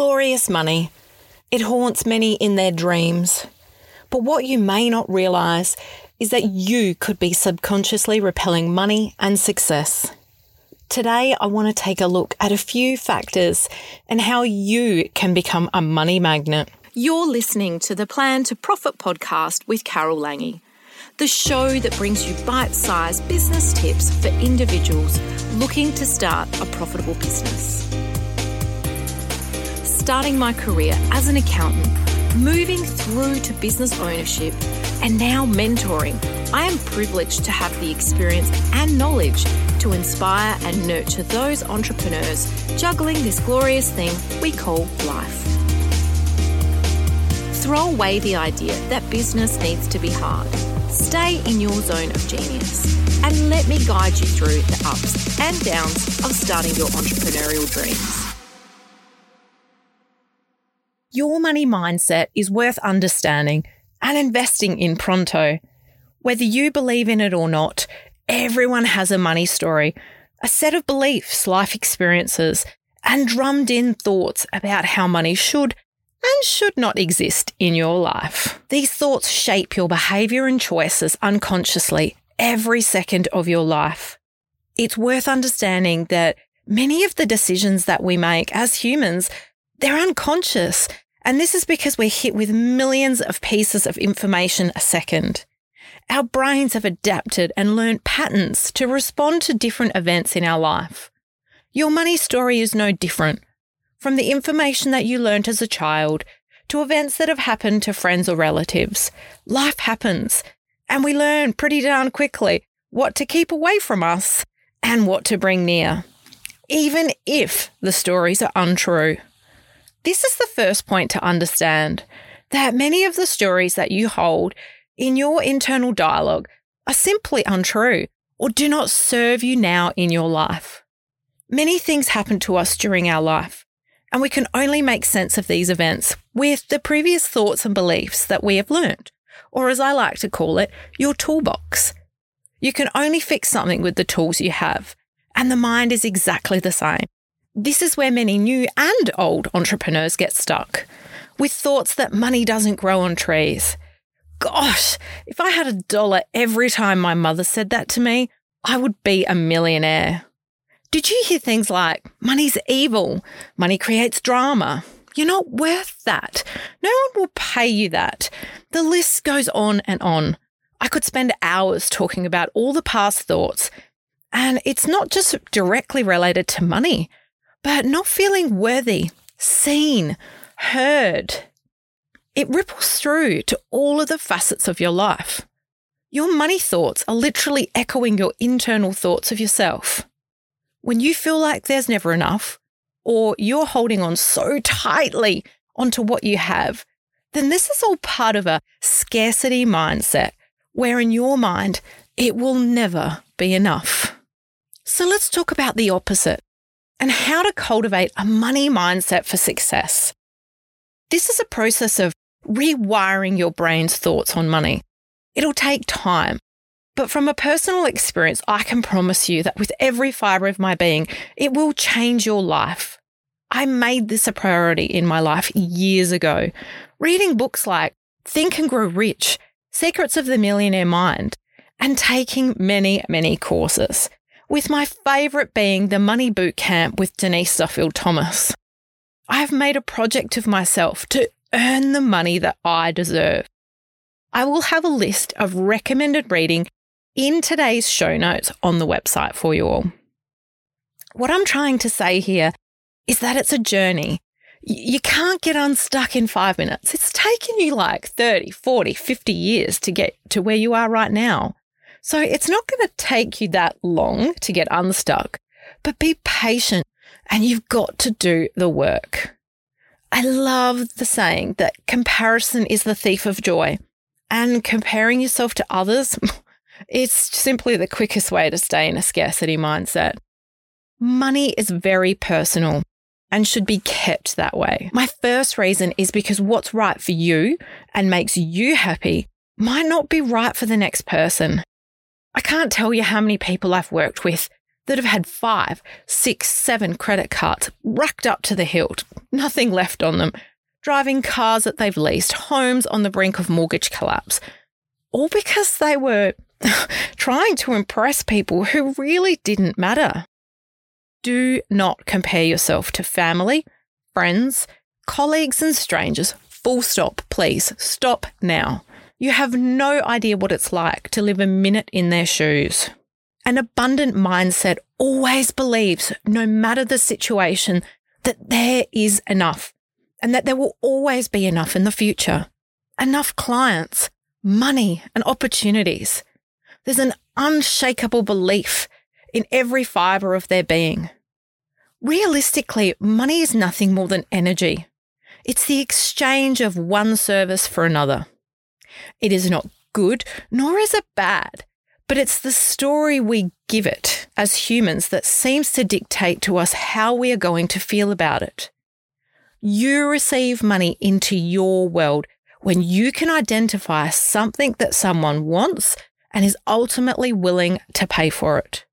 glorious money. It haunts many in their dreams. But what you may not realise is that you could be subconsciously repelling money and success. Today, I want to take a look at a few factors and how you can become a money magnet. You're listening to the Plan to Profit podcast with Carol Lange, the show that brings you bite sized business tips for individuals looking to start a profitable business. Starting my career as an accountant, moving through to business ownership, and now mentoring, I am privileged to have the experience and knowledge to inspire and nurture those entrepreneurs juggling this glorious thing we call life. Throw away the idea that business needs to be hard. Stay in your zone of genius and let me guide you through the ups and downs of starting your entrepreneurial dreams. Your money mindset is worth understanding and investing in pronto. Whether you believe in it or not, everyone has a money story, a set of beliefs, life experiences, and drummed in thoughts about how money should and should not exist in your life. These thoughts shape your behavior and choices unconsciously every second of your life. It's worth understanding that many of the decisions that we make as humans, they're unconscious and this is because we're hit with millions of pieces of information a second. Our brains have adapted and learned patterns to respond to different events in our life. Your money story is no different. From the information that you learnt as a child to events that have happened to friends or relatives, life happens, and we learn pretty darn quickly what to keep away from us and what to bring near, even if the stories are untrue. This is the first point to understand that many of the stories that you hold in your internal dialogue are simply untrue or do not serve you now in your life. Many things happen to us during our life, and we can only make sense of these events with the previous thoughts and beliefs that we have learned, or as I like to call it, your toolbox. You can only fix something with the tools you have, and the mind is exactly the same. This is where many new and old entrepreneurs get stuck with thoughts that money doesn't grow on trees. Gosh, if I had a dollar every time my mother said that to me, I would be a millionaire. Did you hear things like, money's evil, money creates drama? You're not worth that. No one will pay you that. The list goes on and on. I could spend hours talking about all the past thoughts, and it's not just directly related to money but not feeling worthy, seen, heard. It ripples through to all of the facets of your life. Your money thoughts are literally echoing your internal thoughts of yourself. When you feel like there's never enough, or you're holding on so tightly onto what you have, then this is all part of a scarcity mindset where in your mind, it will never be enough. So let's talk about the opposite and how to cultivate a money mindset for success. This is a process of rewiring your brain's thoughts on money. It'll take time, but from a personal experience, I can promise you that with every fiber of my being, it will change your life. I made this a priority in my life years ago, reading books like Think and Grow Rich, Secrets of the Millionaire Mind, and taking many, many courses with my favourite being the Money Boot Camp with Denise Duffield Thomas. I have made a project of myself to earn the money that I deserve. I will have a list of recommended reading in today's show notes on the website for you all. What I'm trying to say here is that it's a journey. You can't get unstuck in five minutes. It's taken you like 30, 40, 50 years to get to where you are right now. So it's not going to take you that long to get unstuck, but be patient and you've got to do the work. I love the saying that comparison is the thief of joy and comparing yourself to others. It's simply the quickest way to stay in a scarcity mindset. Money is very personal and should be kept that way. My first reason is because what's right for you and makes you happy might not be right for the next person. I can't tell you how many people I've worked with that have had five, six, seven credit cards racked up to the hilt, nothing left on them, driving cars that they've leased, homes on the brink of mortgage collapse, all because they were trying to impress people who really didn't matter. Do not compare yourself to family, friends, colleagues, and strangers. Full stop, please. Stop now. You have no idea what it's like to live a minute in their shoes. An abundant mindset always believes, no matter the situation, that there is enough and that there will always be enough in the future. Enough clients, money, and opportunities. There's an unshakable belief in every fiber of their being. Realistically, money is nothing more than energy. It's the exchange of one service for another. It is not good, nor is it bad, but it's the story we give it as humans that seems to dictate to us how we are going to feel about it. You receive money into your world when you can identify something that someone wants and is ultimately willing to pay for it.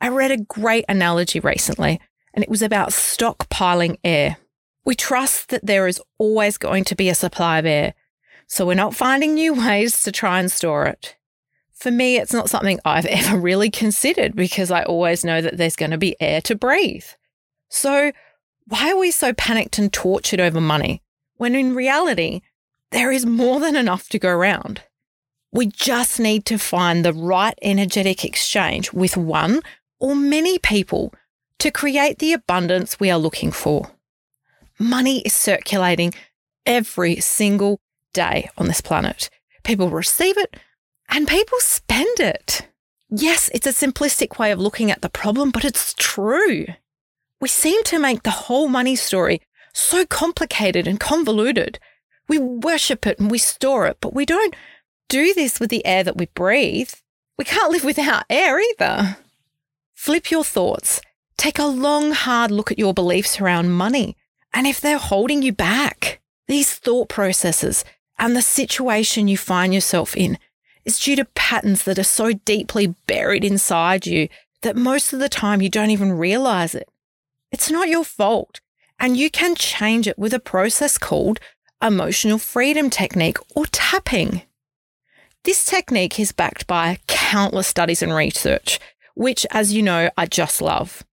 I read a great analogy recently, and it was about stockpiling air. We trust that there is always going to be a supply of air, so we're not finding new ways to try and store it. For me, it's not something I've ever really considered because I always know that there's going to be air to breathe. So, why are we so panicked and tortured over money when in reality, there is more than enough to go around? We just need to find the right energetic exchange with one or many people to create the abundance we are looking for. Money is circulating every single day on this planet. People receive it and people spend it. Yes, it's a simplistic way of looking at the problem, but it's true. We seem to make the whole money story so complicated and convoluted. We worship it and we store it, but we don't do this with the air that we breathe. We can't live without air either. Flip your thoughts. Take a long, hard look at your beliefs around money and if they're holding you back. These thought processes and the situation you find yourself in is due to patterns that are so deeply buried inside you that most of the time you don't even realize it. It's not your fault, and you can change it with a process called emotional freedom technique or tapping. This technique is backed by countless studies and research, which, as you know, I just love.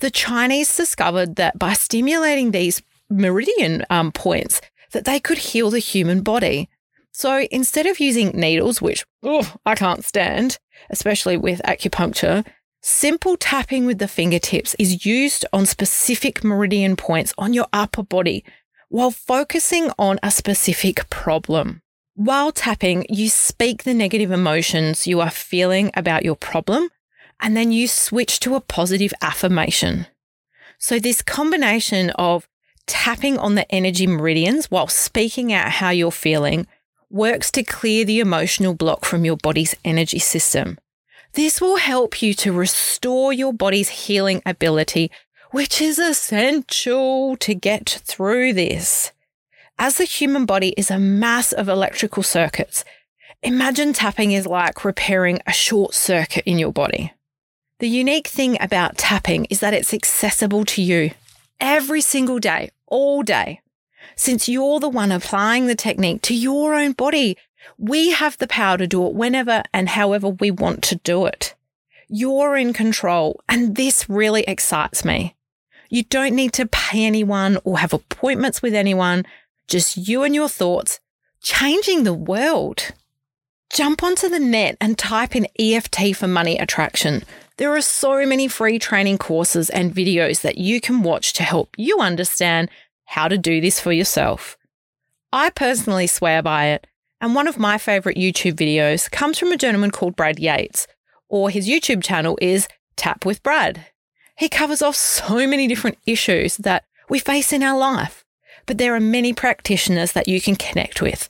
The Chinese discovered that by stimulating these meridian um, points, that they could heal the human body. So instead of using needles, which oh, I can't stand, especially with acupuncture, simple tapping with the fingertips is used on specific meridian points on your upper body while focusing on a specific problem. While tapping, you speak the negative emotions you are feeling about your problem, and then you switch to a positive affirmation. So, this combination of tapping on the energy meridians while speaking out how you're feeling works to clear the emotional block from your body's energy system. This will help you to restore your body's healing ability, which is essential to get through this. As the human body is a mass of electrical circuits, imagine tapping is like repairing a short circuit in your body. The unique thing about tapping is that it's accessible to you every single day, all day. Since you're the one applying the technique to your own body, we have the power to do it whenever and however we want to do it. You're in control, and this really excites me. You don't need to pay anyone or have appointments with anyone just you and your thoughts, changing the world. Jump onto the net and type in EFT for money attraction. There are so many free training courses and videos that you can watch to help you understand how to do this for yourself. I personally swear by it, and one of my favorite YouTube videos comes from a gentleman called Brad Yates, or his YouTube channel is Tap with Brad. He covers off so many different issues that we face in our life but there are many practitioners that you can connect with.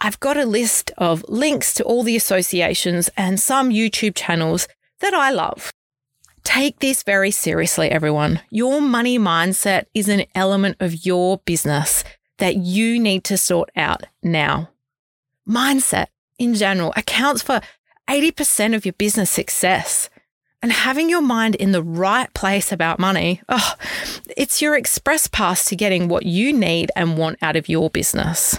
I've got a list of links to all the associations and some YouTube channels that I love. Take this very seriously, everyone. Your money mindset is an element of your business that you need to sort out now. Mindset in general accounts for 80% of your business success. And having your mind in the right place about money, oh, it's your express pass to getting what you need and want out of your business.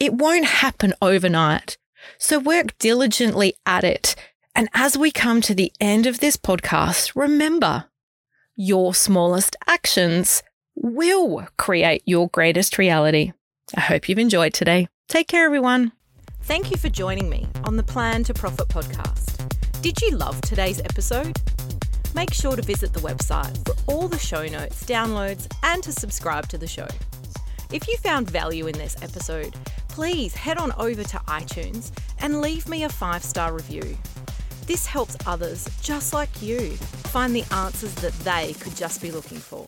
It won't happen overnight. So work diligently at it. And as we come to the end of this podcast, remember your smallest actions will create your greatest reality. I hope you've enjoyed today. Take care, everyone. Thank you for joining me on the Plan to Profit podcast. Did you love today's episode? Make sure to visit the website for all the show notes, downloads, and to subscribe to the show. If you found value in this episode, please head on over to iTunes and leave me a five star review. This helps others just like you find the answers that they could just be looking for.